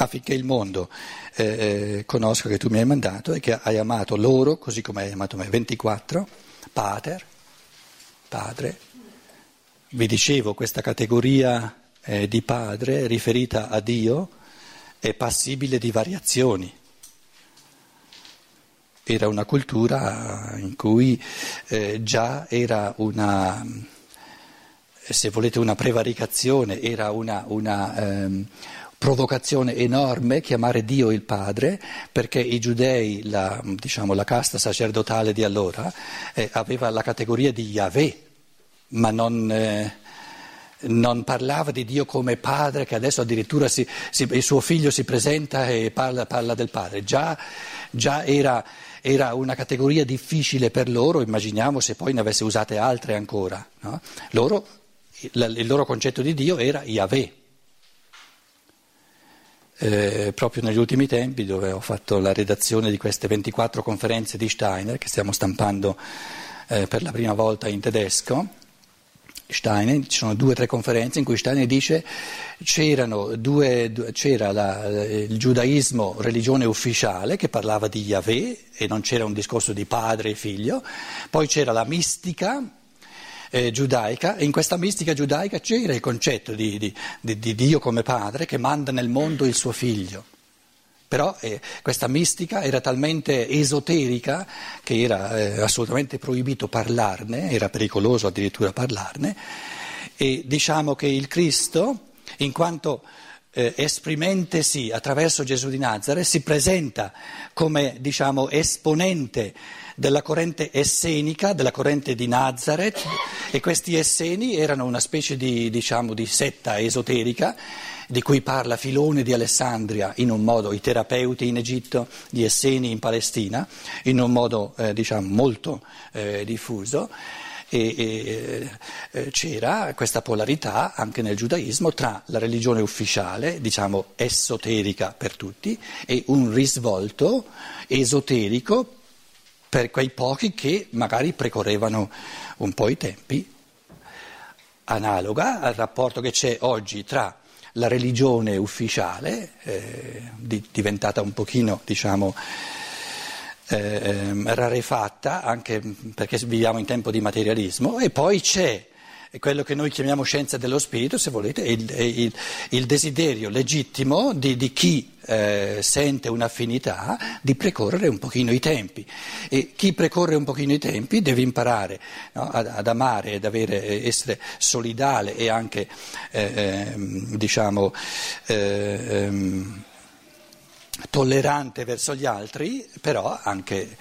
affinché il mondo eh, eh, conosca che tu mi hai mandato e che hai amato loro così come hai amato me. 24, pater, padre. Vi dicevo, questa categoria eh, di padre riferita a Dio è passibile di variazioni. Era una cultura in cui eh, già era una, se volete, una prevaricazione, era una, una ehm, provocazione enorme chiamare Dio il Padre, perché i giudei, la, diciamo, la casta sacerdotale di allora, eh, aveva la categoria di Yahweh, ma non, eh, non, parlava di Dio come Padre, che adesso addirittura si, si, il suo figlio si presenta e parla, parla del Padre. Già, già era, era, una categoria difficile per loro, immaginiamo se poi ne avesse usate altre ancora. No? Loro, il, loro concetto di Dio era Yahweh eh, proprio negli ultimi tempi dove ho fatto la redazione di queste 24 conferenze di Steiner che stiamo stampando eh, per la prima volta in tedesco. Steiner, ci sono due o tre conferenze in cui Steiner dice due, c'era la, il giudaismo religione ufficiale che parlava di Yahweh e non c'era un discorso di padre e figlio, poi c'era la mistica eh, giudaica e in questa mistica giudaica c'era il concetto di, di, di, di, Dio come padre che manda nel mondo il suo figlio. Però eh, questa mistica era talmente esoterica che era eh, assolutamente proibito parlarne, era pericoloso addirittura parlarne e diciamo che il Cristo, in quanto eh, esprimentesi attraverso Gesù di Nazareth, si presenta come diciamo, esponente della corrente essenica, della corrente di Nazareth e questi esseni erano una specie di, diciamo, di setta esoterica di cui parla Filone di Alessandria in un modo, i terapeuti in Egitto, gli esseni in Palestina, in un modo eh, diciamo, molto eh, diffuso. E, e, eh, c'era questa polarità anche nel giudaismo tra la religione ufficiale, diciamo esoterica per tutti, e un risvolto esoterico per quei pochi che magari precorrevano un po' i tempi, analoga al rapporto che c'è oggi tra la religione ufficiale, eh, diventata un pochino, diciamo, eh, rarefatta, anche perché viviamo in tempo di materialismo, e poi c'è quello che noi chiamiamo scienza dello spirito, se volete, il, il, il desiderio legittimo di, di chi eh, sente un'affinità di precorrere un pochino i tempi. E chi precorre un pochino i tempi deve imparare no, ad, ad, amare, ad avere, essere solidale e anche, eh, ehm, diciamo, eh, ehm, tollerante verso gli altri, però anche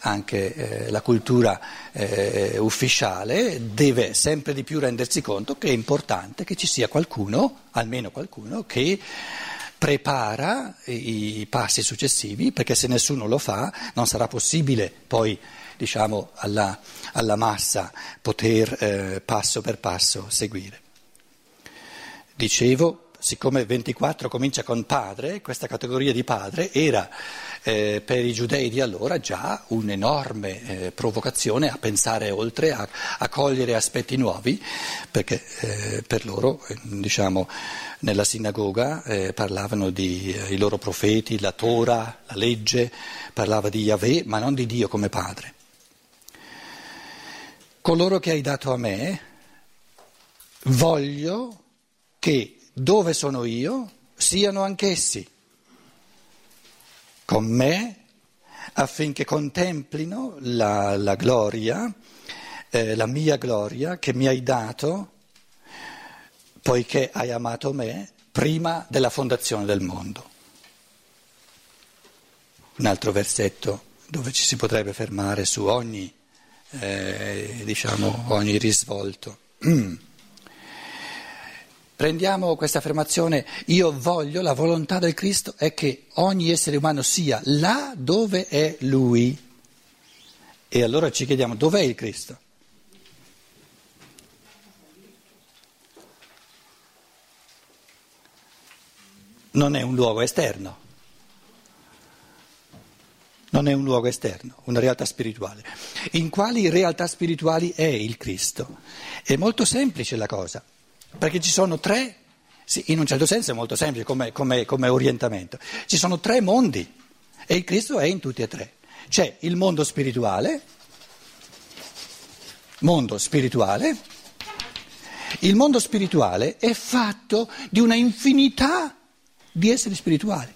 anche eh, la cultura eh, ufficiale deve sempre di più rendersi conto che è importante che ci sia qualcuno, almeno qualcuno, che prepara i, passi successivi, perché se nessuno lo fa non sarà possibile poi diciamo, alla, alla, massa poter eh, passo per passo seguire. Dicevo, siccome 24 comincia con padre, questa categoria di padre era eh, per i giudei di allora già un'enorme eh, provocazione a pensare oltre, a, a cogliere aspetti nuovi, perché eh, per loro, eh, diciamo, nella sinagoga eh, parlavano dei eh, loro profeti, la Torah, la legge, parlava di Yahweh, ma non di Dio come padre. Coloro che hai dato a me, voglio che dove sono io siano anch'essi con me affinché contemplino la, la gloria, eh, la mia gloria che mi hai dato poiché hai amato me prima della fondazione del mondo. Un altro versetto dove ci si potrebbe fermare su ogni, eh, diciamo, ogni risvolto. Prendiamo questa affermazione, io voglio, la volontà del Cristo è che ogni essere umano sia là dove è Lui. E allora ci chiediamo, dov'è il Cristo? Non è un luogo esterno, non è un luogo esterno, una realtà spirituale. In quali realtà spirituali è il Cristo? È molto semplice la cosa. Perché ci sono tre Sì, in un certo senso è molto semplice come, come, come orientamento. Ci sono tre mondi e il Cristo è in tutti e tre. C'è il mondo spirituale, mondo spirituale, il mondo spirituale è fatto di una infinità di esseri spirituali,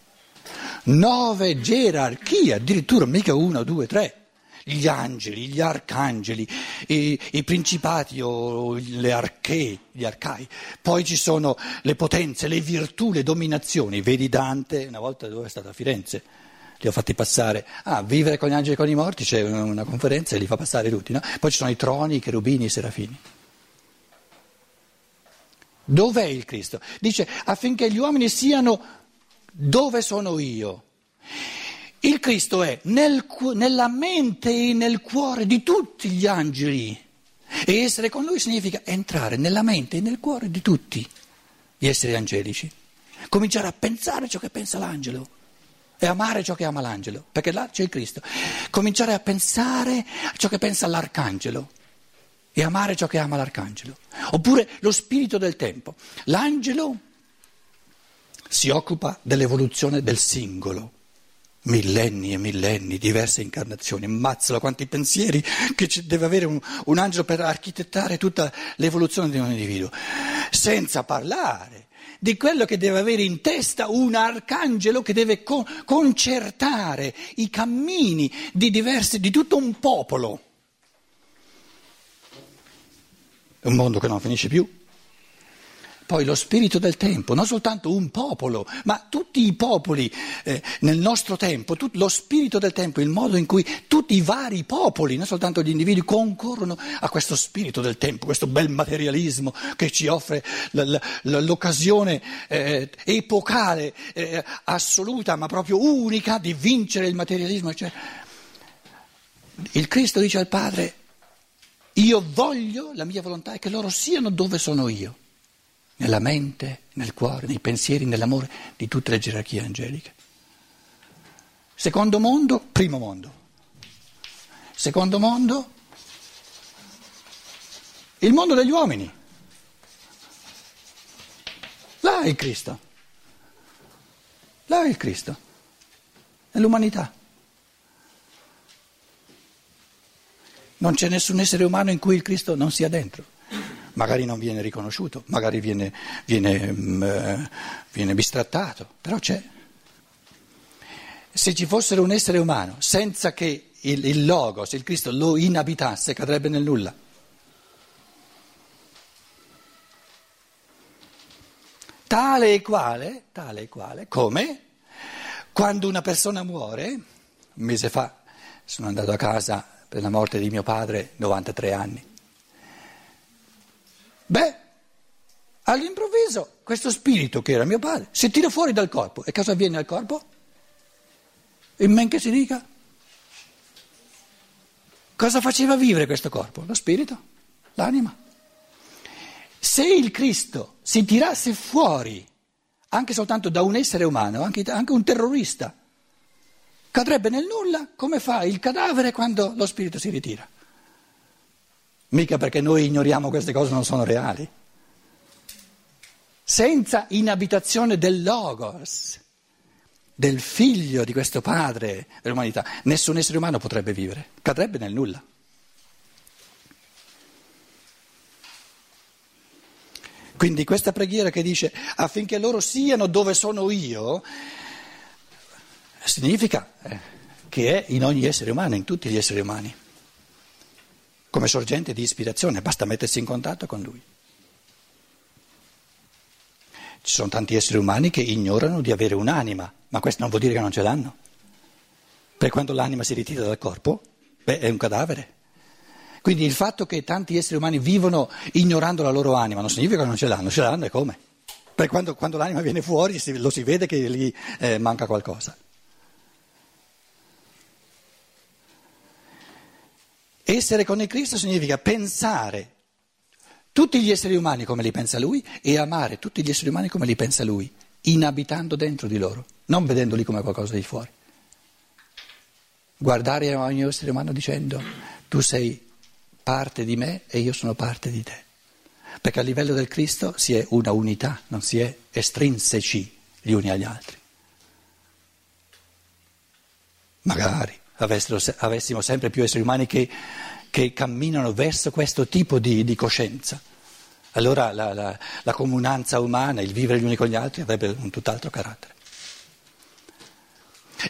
nove gerarchie, addirittura mica uno, due, tre gli angeli, gli arcangeli, i, i principati o le archee, gli arcai. Poi ci sono le potenze, le virtù, le dominazioni. Vedi Dante, una volta dove è stato a Firenze, li ho fatti passare. Ah, vivere con gli angeli e con i morti, c'è una conferenza e li fa passare tutti. No? Poi ci sono i troni, i cherubini, i serafini. Dov'è il Cristo? Dice affinché gli uomini siano dove sono io. Il Cristo è nel, nella mente e nel cuore di tutti gli angeli. E essere con lui significa entrare nella mente e nel cuore di tutti gli esseri angelici, cominciare a pensare ciò che pensa l'angelo e amare ciò che ama l'angelo, perché là c'è il Cristo, cominciare a pensare ciò che pensa l'arcangelo e amare ciò che ama l'arcangelo, oppure lo spirito del tempo. L'angelo si occupa dell'evoluzione del singolo millenni e millenni, diverse incarnazioni, mazzala quanti pensieri che deve avere un, un, angelo per architettare tutta l'evoluzione di un individuo, senza parlare di quello che deve avere in testa un arcangelo che deve co- concertare i cammini di, diversi, di tutto un popolo. Un mondo che non finisce più. Poi lo spirito del tempo, non soltanto un popolo, ma tutti i popoli eh, nel nostro tempo, tut, lo spirito del tempo, il modo in cui tutti i vari popoli, non soltanto gli individui, concorrono a questo spirito del tempo, questo bel materialismo che ci offre l- l- l'occasione eh, epocale, eh, assoluta, ma proprio unica di vincere il materialismo. Cioè, il Cristo dice al Padre, io voglio, la mia volontà è che loro siano dove sono io nella mente, nel cuore, nei pensieri, nell'amore di tutte le gerarchie angeliche. Secondo mondo, primo mondo. Secondo mondo, il mondo degli uomini. Là è il Cristo. Là è il Cristo. È l'umanità. Non c'è nessun essere umano in cui il Cristo non sia dentro magari non viene riconosciuto, magari viene, viene, mm, viene bistrattato, però c'è. Se ci fosse un essere umano senza che il, il Logos, il Cristo, lo inabitasse, cadrebbe nel nulla. Tale e quale, tale e quale, come quando una persona muore, un mese fa sono andato a casa per la morte di mio padre, 93 anni. Beh, all'improvviso questo spirito che era mio padre si tira fuori dal corpo. E cosa avviene al corpo? In men che si dica? Cosa faceva vivere questo corpo? Lo spirito, l'anima. Se il Cristo si tirasse fuori anche soltanto da un essere umano, anche, anche un terrorista, cadrebbe nel nulla come fa il cadavere quando lo spirito si ritira. Mica perché noi ignoriamo queste cose non sono reali. Senza inabitazione del Logos, del figlio di questo padre dell'umanità, nessun essere umano potrebbe vivere, cadrebbe nel nulla. Quindi questa preghiera che dice affinché loro siano dove sono io, significa eh, che è in ogni essere umano, in tutti gli esseri umani come sorgente di ispirazione, basta mettersi in contatto con lui. Ci sono tanti esseri umani che ignorano di avere un'anima, ma questo non vuol dire che non ce l'hanno. Per quando l'anima si ritira dal corpo, beh, è un cadavere. Quindi il fatto che tanti esseri umani vivono ignorando la loro anima non significa che non ce l'hanno, ce l'hanno e come? Perché quando, quando l'anima viene fuori lo si vede che gli eh, manca qualcosa. Essere con il Cristo significa pensare tutti gli esseri umani come li pensa Lui e amare tutti gli esseri umani come li pensa Lui, inabitando dentro di loro, non vedendoli come qualcosa di fuori. Guardare ogni essere umano dicendo tu sei parte di me e io sono parte di te. Perché a livello del Cristo si è una unità, non si è estrinseci gli uni agli altri. Magari avessimo sempre più esseri umani che, che camminano verso questo tipo di, di coscienza. Allora la, la, la, comunanza umana, il vivere gli uni con gli altri avrebbe un tutt'altro carattere.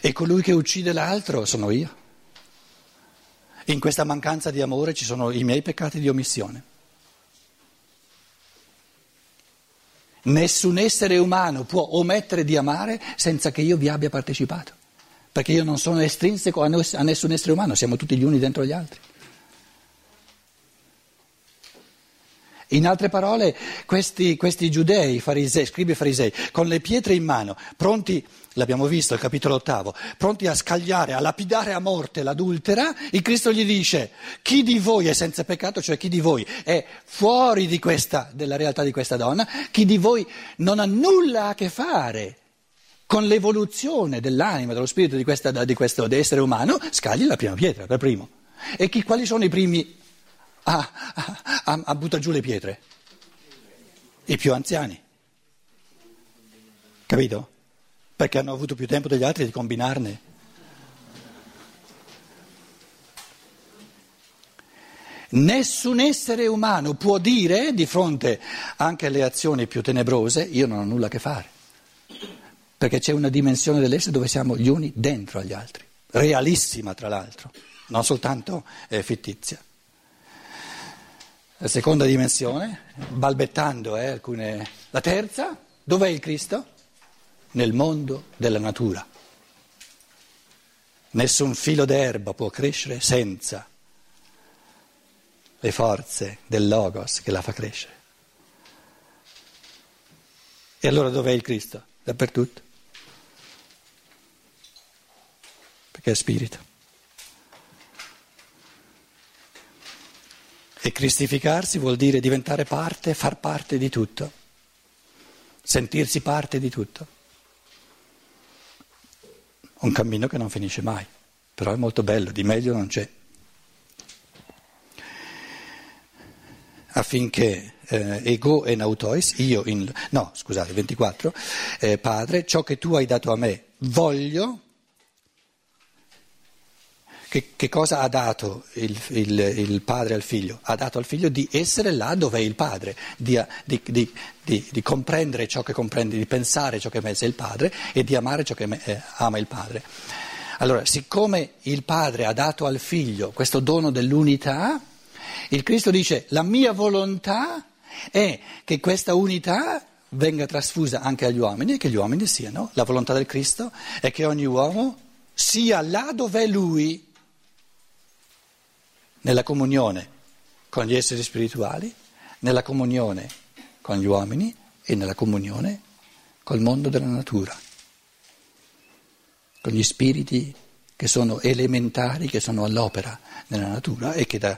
E colui che uccide l'altro sono io. In questa mancanza di amore ci sono i miei peccati di omissione. Nessun essere umano può omettere di amare senza che io vi abbia partecipato, perché io non sono estrinseco a nessun essere umano, siamo tutti gli uni dentro gli altri. In altre parole, questi, questi giudei, farisei, scribi farisei, con le pietre in mano, pronti, l'abbiamo visto al capitolo ottavo, pronti a scagliare, a lapidare a morte l'adultera, il Cristo gli dice, chi di voi è senza peccato, cioè chi di voi è fuori questa, della realtà di questa donna, chi di voi non ha nulla a che fare con l'evoluzione dell'anima, dello spirito di, questa, di questo essere umano, scagli la prima pietra, per primo. E chi, quali sono i primi a, a, a buttare giù le pietre? I più anziani. Capito? Perché hanno avuto più tempo degli altri di combinarne. Nessun essere umano può dire di fronte anche alle azioni più tenebrose io non ho nulla a che fare, perché c'è una dimensione dell'essere dove siamo gli uni dentro agli altri, realissima tra l'altro, non soltanto eh, fittizia. La seconda dimensione, balbettando eh, alcune... La terza, dov'è il Cristo? Nel mondo della natura. Nessun filo d'erba può crescere senza le forze del Logos che la fa crescere. E allora dov'è il Cristo? Dappertutto. Perché è spirito. E cristificarsi vuol dire diventare parte, far parte di tutto, sentirsi parte di tutto. Un cammino che non finisce mai, però è molto bello, di meglio non c'è. Affinché eh, ego e nautois, io in, no scusate, 24, eh, Padre, ciò che tu hai dato a me voglio che, che cosa ha dato il, il, il, padre al figlio? Ha dato al figlio di essere là dove è il padre, di, di, di, di comprendere ciò che comprende, di pensare ciò che pensa il padre e di amare ciò che eh, ama il padre. Allora, siccome il padre ha dato al figlio questo dono dell'unità, il Cristo dice la mia volontà è che questa unità venga trasfusa anche agli uomini e che gli uomini siano. La volontà del Cristo è che ogni uomo sia là dove è lui nella comunione con gli esseri spirituali, nella comunione con gli uomini e nella comunione col mondo della natura, con gli spiriti che sono elementari, che sono all'opera nella natura e che da,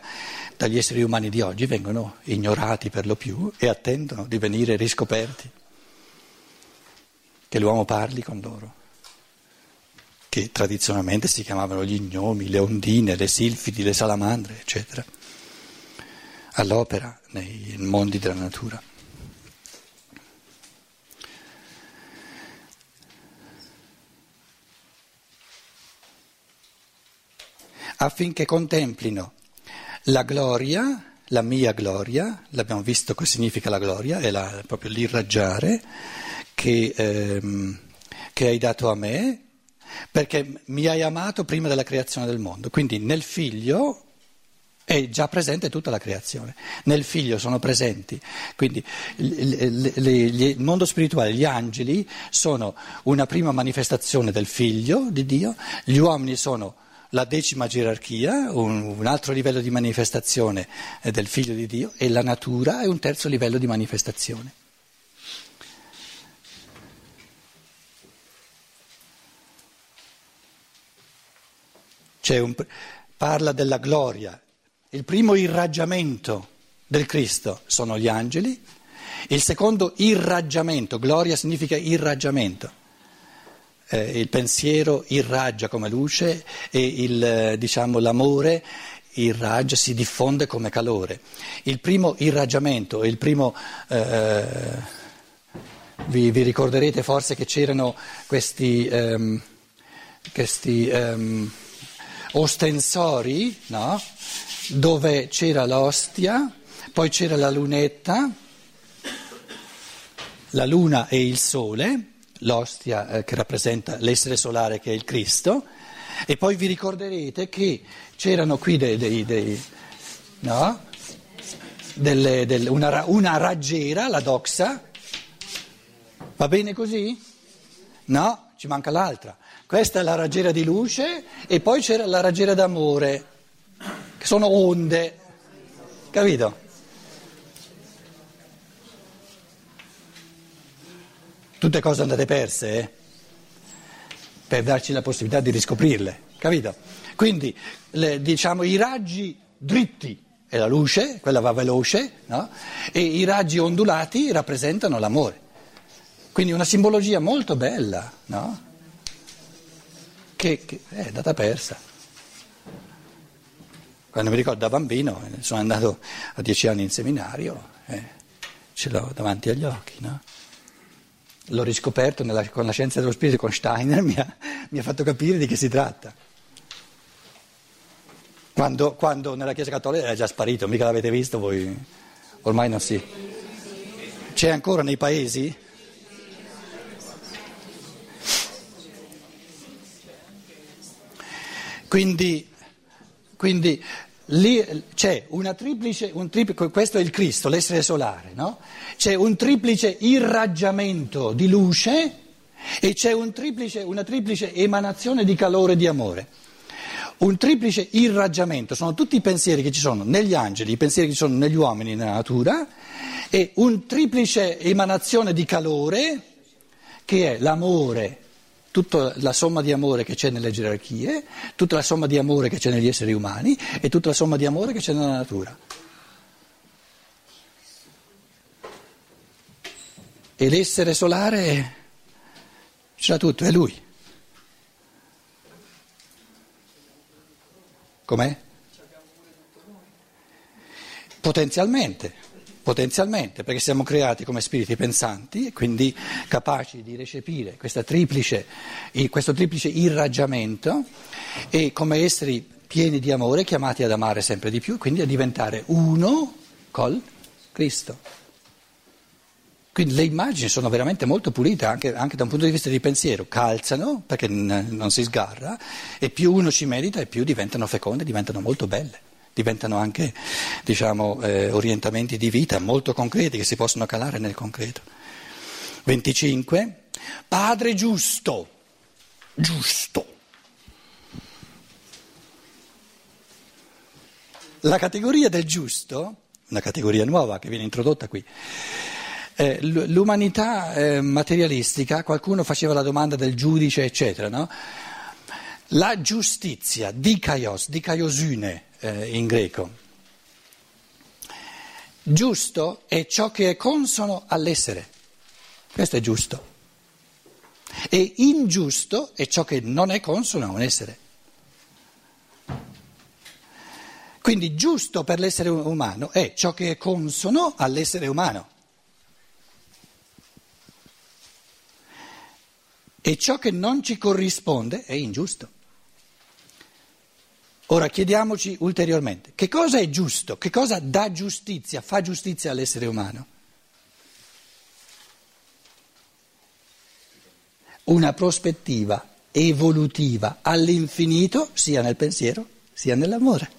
dagli esseri umani di oggi vengono ignorati per lo più e attendono di venire riscoperti, che l'uomo parli con loro che tradizionalmente si chiamavano gli gnomi, le ondine, le silfidi, le salamandre, eccetera, all'opera nei mondi della natura. affinché contemplino la gloria, la mia gloria, l'abbiamo visto cosa significa la gloria, è la, proprio l'irraggiare che, ehm, che hai dato a me perché mi hai amato prima della creazione del mondo, quindi nel figlio è già presente tutta la creazione, nel figlio sono presenti, quindi il mondo spirituale, gli angeli sono una prima manifestazione del figlio di Dio, gli uomini sono la decima gerarchia, un, altro livello di manifestazione del figlio di Dio. E la natura è un terzo livello di manifestazione. Un, parla della gloria. Il primo irraggiamento del Cristo sono gli angeli, il secondo irraggiamento, gloria significa irraggiamento. Eh, il pensiero irraggia come luce e il, diciamo, l'amore irraggia, si diffonde come calore. Il primo irraggiamento, il primo, eh, vi, vi, ricorderete forse che c'erano questi, ehm, questi ehm, ostensori, no? dove c'era l'ostia, poi c'era la lunetta, la luna e il sole, l'ostia eh, che rappresenta l'essere solare che è il Cristo, e poi vi ricorderete che c'erano qui dei, dei, dei no? Delle, delle, una, una raggiera, la doxa, va bene così? No, ci manca l'altra. Questa è la raggiera di luce e poi c'era la raggiera d'amore, che sono onde, capito? Tutte cose andate perse, eh? per darci la possibilità di riscoprirle, capito? Quindi le, diciamo i raggi dritti è la luce, quella va veloce, no? e i raggi ondulati rappresentano l'amore. Quindi una simbologia molto bella, no? Che, che, è andata persa. Quando mi ricordo da bambino, sono andato a dieci anni in seminario, eh, ce l'ho davanti agli occhi, no? l'ho riscoperto nella, con la scienza dello spirito, con Steiner, mi ha, mi ha fatto capire di che si tratta. Quando, quando, nella Chiesa Cattolica era già sparito, mica l'avete visto voi, ormai non si. C'è ancora nei paesi? Quindi, quindi Lì c'è una triplice, un triplice, questo è il Cristo, l'essere solare, no? C'è un triplice irraggiamento di luce e c'è un triplice, una triplice emanazione di calore e di amore. Un triplice irraggiamento sono tutti i pensieri che ci sono negli angeli, i pensieri che ci sono negli uomini, nella natura, e un triplice emanazione di calore che è l'amore, tutta la somma di amore che c'è nelle gerarchie, tutta la somma di amore che c'è negli esseri umani e tutta la somma di amore che c'è nella natura. E l'essere solare c'è tutto, è lui. Com'è? Potenzialmente potenzialmente, perché siamo creati come spiriti pensanti e quindi capaci di recepire triplice, questo triplice irraggiamento e come esseri pieni di amore chiamati ad amare sempre di più quindi a diventare uno col Cristo. Quindi le immagini sono veramente molto pulite anche, anche, da un punto di vista di pensiero, calzano perché non si sgarra e più uno ci merita e più diventano feconde, diventano molto belle diventano anche diciamo, eh, orientamenti di vita molto concreti che si possono calare nel concreto. 25. Padre giusto, giusto. La categoria del giusto, una categoria nuova che viene introdotta qui, eh, l'umanità eh, materialistica, qualcuno faceva la domanda del giudice, eccetera, no? La giustizia, dikaios, dikaiosune, eh, in greco. Giusto è ciò che è consono all'essere, questo è giusto. E ingiusto è ciò che non è consono a un essere. Quindi giusto per l'essere umano è ciò che è consono all'essere umano. E ciò che non ci corrisponde è ingiusto. Ora chiediamoci ulteriormente, che cosa è giusto? Che cosa dà giustizia, fa giustizia all'essere umano? Una prospettiva evolutiva all'infinito sia nel pensiero sia nell'amore.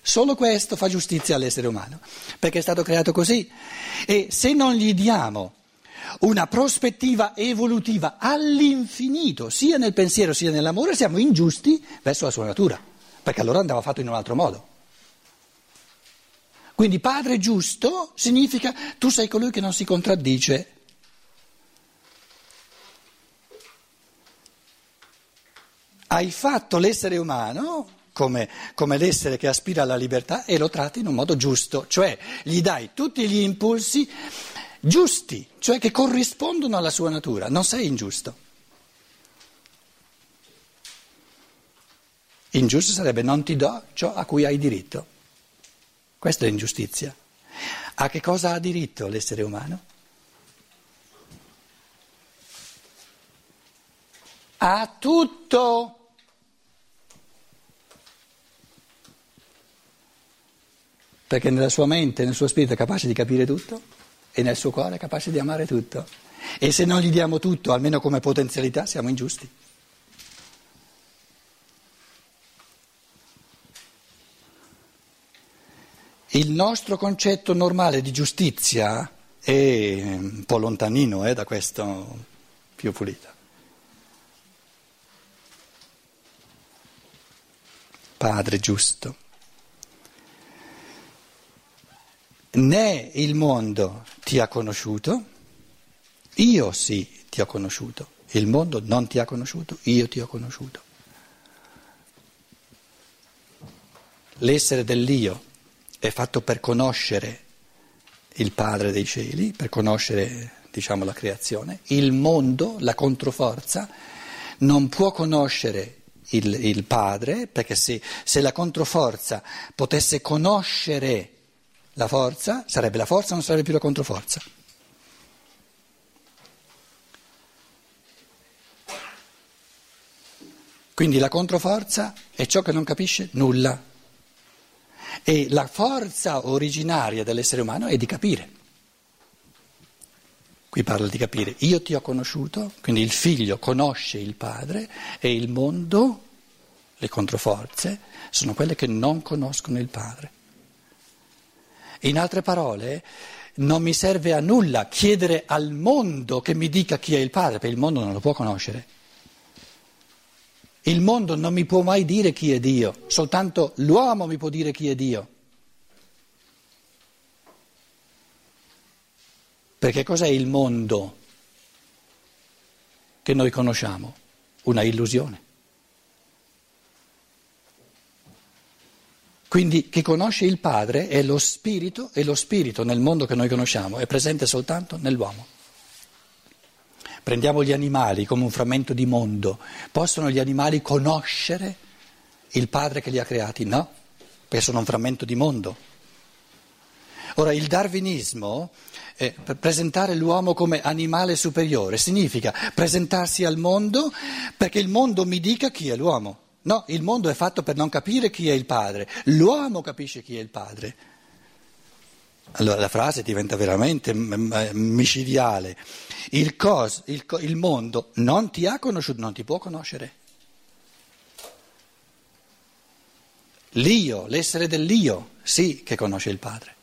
Solo questo fa giustizia all'essere umano, perché è stato creato così. E se non gli diamo una prospettiva evolutiva all'infinito, sia nel pensiero sia nell'amore, siamo ingiusti verso la sua natura perché allora andava fatto in un altro modo. Quindi padre giusto significa tu sei colui che non si contraddice. Hai fatto l'essere umano come, come, l'essere che aspira alla libertà e lo tratti in un modo giusto, cioè gli dai tutti gli impulsi giusti, cioè che corrispondono alla sua natura, non sei ingiusto. Ingiusto sarebbe non ti do ciò a cui hai diritto. Questa è l'ingiustizia. A che cosa ha diritto l'essere umano? A tutto. Perché nella sua mente, nel suo spirito è capace di capire tutto e nel suo cuore è capace di amare tutto. E se non gli diamo tutto, almeno come potenzialità, siamo ingiusti. Il nostro concetto normale di giustizia è un po' lontanino eh, da questo più pulito. Padre giusto. Né il mondo ti ha conosciuto, io sì ti ho conosciuto, il mondo non ti ha conosciuto, io ti ho conosciuto. L'essere dell'io è fatto per conoscere il Padre dei cieli, per conoscere diciamo, la creazione. Il mondo, la controforza, non può conoscere il, il Padre, perché se, se la controforza potesse conoscere la forza, sarebbe la forza, non sarebbe più la controforza. Quindi la controforza è ciò che non capisce nulla. E la forza originaria dell'essere umano è di capire. Qui parla di capire. Io ti ho conosciuto, quindi il figlio conosce il padre e il mondo, le controforze, sono quelle che non conoscono il padre. In altre parole, non mi serve a nulla chiedere al mondo che mi dica chi è il padre, perché il mondo non lo può conoscere. Il mondo non mi può mai dire chi è Dio, soltanto l'uomo mi può dire chi è Dio. Perché cos'è il mondo che noi conosciamo? Una illusione. Quindi chi conosce il Padre è lo Spirito e lo Spirito nel mondo che noi conosciamo è presente soltanto nell'uomo. Prendiamo gli animali come un frammento di mondo. Possono gli animali conoscere il Padre che li ha creati? No, perché sono un frammento di mondo. Ora, il darwinismo, eh, presentare l'uomo come animale superiore, significa presentarsi al mondo perché il mondo mi dica chi è l'uomo. No, il mondo è fatto per non capire chi è il padre, l'uomo capisce chi è il padre. Allora la frase diventa veramente micidiale. Il, cos, il, il mondo non ti ha conosciuto, non ti può conoscere. L'io, l'essere dell'io, sì che conosce il Padre.